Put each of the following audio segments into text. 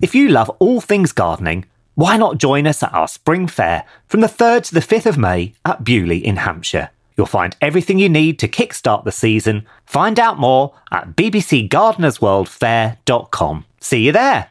If you love all things gardening, why not join us at our spring fair from the 3rd to the 5th of May at Beaulieu in Hampshire? You'll find everything you need to kickstart the season. Find out more at bbcgardenersworldfair.com. See you there.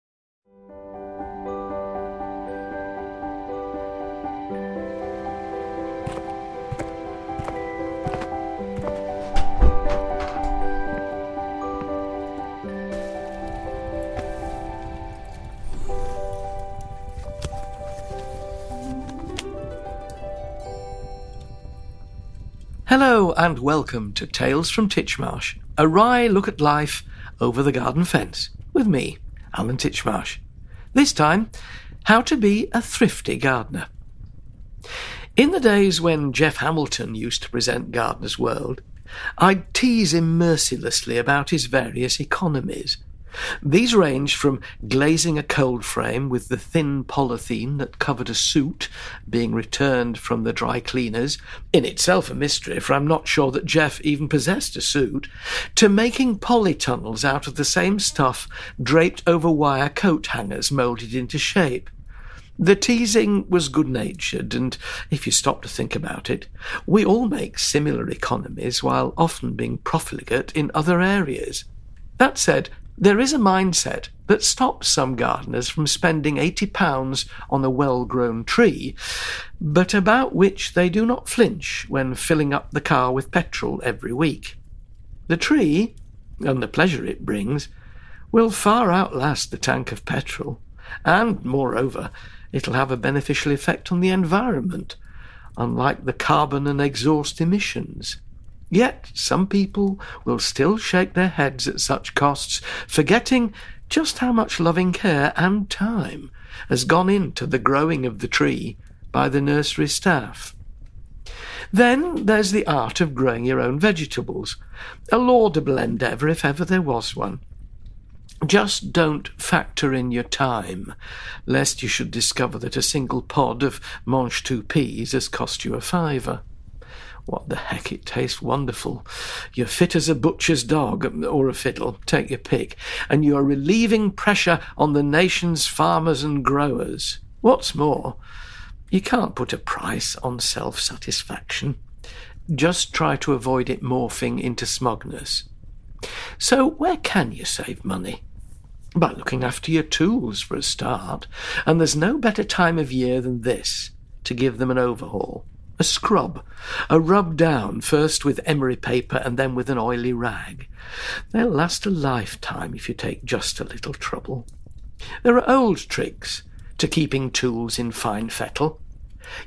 Hello and welcome to Tales from Titchmarsh, a wry look at life over the garden fence, with me, Alan Titchmarsh. This time, how to be a thrifty gardener. In the days when Geoff Hamilton used to present Gardener's World, I'd tease him mercilessly about his various economies. These range from glazing a cold frame with the thin polythene that covered a suit being returned from the dry cleaners, in itself a mystery, for I'm not sure that Geoff even possessed a suit, to making polytunnels out of the same stuff draped over wire coat hangers moulded into shape. The teasing was good natured, and if you stop to think about it, we all make similar economies while often being profligate in other areas. That said, there is a mindset that stops some gardeners from spending £80 on a well grown tree, but about which they do not flinch when filling up the car with petrol every week. The tree, and the pleasure it brings, will far outlast the tank of petrol, and, moreover, it'll have a beneficial effect on the environment, unlike the carbon and exhaust emissions. Yet some people will still shake their heads at such costs, forgetting just how much loving care and time has gone into the growing of the tree by the nursery staff. Then there's the art of growing your own vegetables, a laudable endeavour if ever there was one. Just don't factor in your time, lest you should discover that a single pod of mange tout peas has cost you a fiver. What the heck, it tastes wonderful. You're fit as a butcher's dog, um, or a fiddle, take your pick, and you're relieving pressure on the nation's farmers and growers. What's more, you can't put a price on self satisfaction. Just try to avoid it morphing into smugness. So, where can you save money? By looking after your tools for a start, and there's no better time of year than this to give them an overhaul a scrub, a rub down, first with emery paper and then with an oily rag. They'll last a lifetime if you take just a little trouble. There are old tricks to keeping tools in fine fettle.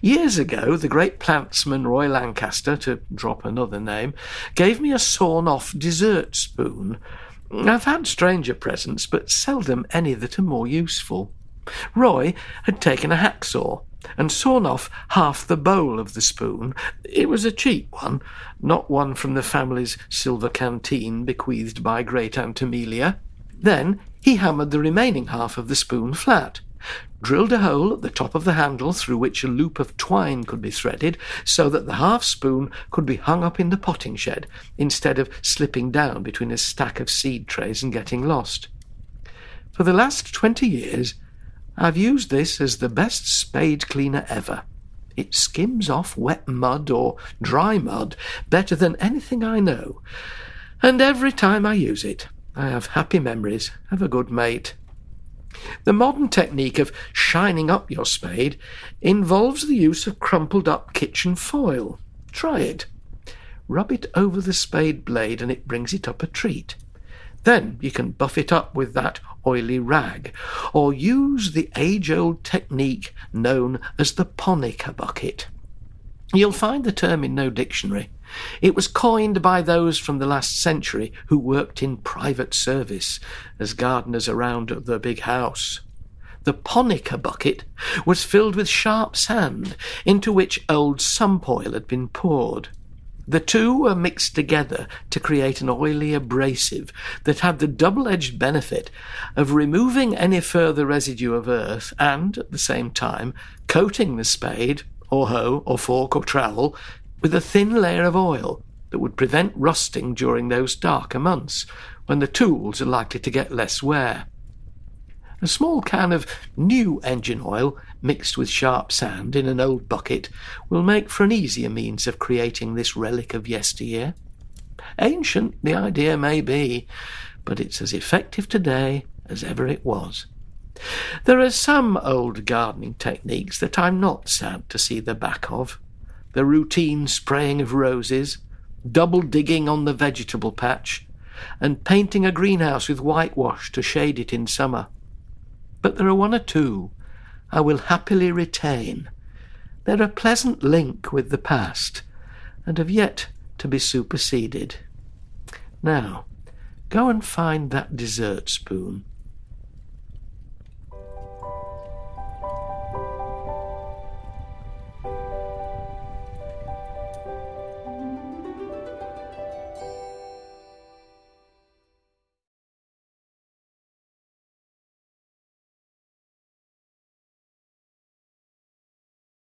Years ago, the great plantsman Roy Lancaster, to drop another name, gave me a sawn off dessert spoon. I've had stranger presents, but seldom any that are more useful. Roy had taken a hacksaw and sawn off half the bowl of the spoon. It was a cheap one, not one from the family's silver canteen bequeathed by great Aunt Amelia. Then he hammered the remaining half of the spoon flat, drilled a hole at the top of the handle through which a loop of twine could be threaded so that the half spoon could be hung up in the potting shed instead of slipping down between a stack of seed trays and getting lost. For the last twenty years, I've used this as the best spade cleaner ever. It skims off wet mud or dry mud better than anything I know, and every time I use it, I have happy memories of a good mate. The modern technique of shining up your spade involves the use of crumpled up kitchen foil. Try it. Rub it over the spade blade and it brings it up a treat. Then you can buff it up with that oily rag, or use the age old technique known as the Ponica bucket. You'll find the term in no dictionary. It was coined by those from the last century who worked in private service as gardeners around the big house. The Ponica bucket was filled with sharp sand into which old sump oil had been poured. The two were mixed together to create an oily abrasive that had the double edged benefit of removing any further residue of earth and, at the same time, coating the spade, or hoe, or fork, or trowel with a thin layer of oil that would prevent rusting during those darker months when the tools are likely to get less wear. A small can of new engine oil mixed with sharp sand in an old bucket will make for an easier means of creating this relic of yesteryear. Ancient the idea may be, but it's as effective today as ever it was. There are some old gardening techniques that I'm not sad to see the back of. The routine spraying of roses, double digging on the vegetable patch, and painting a greenhouse with whitewash to shade it in summer but there are one or two I will happily retain. They're a pleasant link with the past, and have yet to be superseded. Now, go and find that dessert spoon